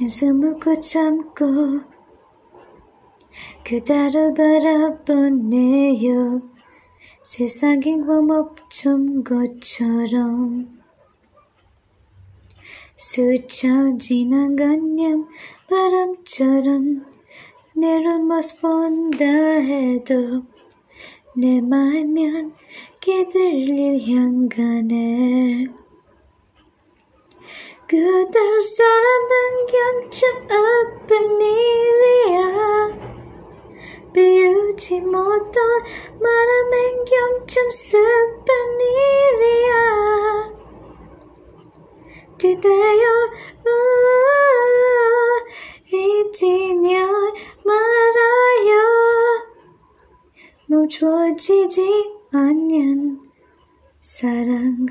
냄새물 고 참고 그대를 바라보네요. 세상엔 봄없던 것처럼 스쳐 지나가는 바람처럼 내를 모습 본다 해도 내 마음은 그들을 향하네 그댈 사랑은 겸좀 아픈 일이야. 비우지 못한 마음은 겸좀 슬픈 일이야. 그대여 잊으면 말아요. 멈춰지지 않는 사랑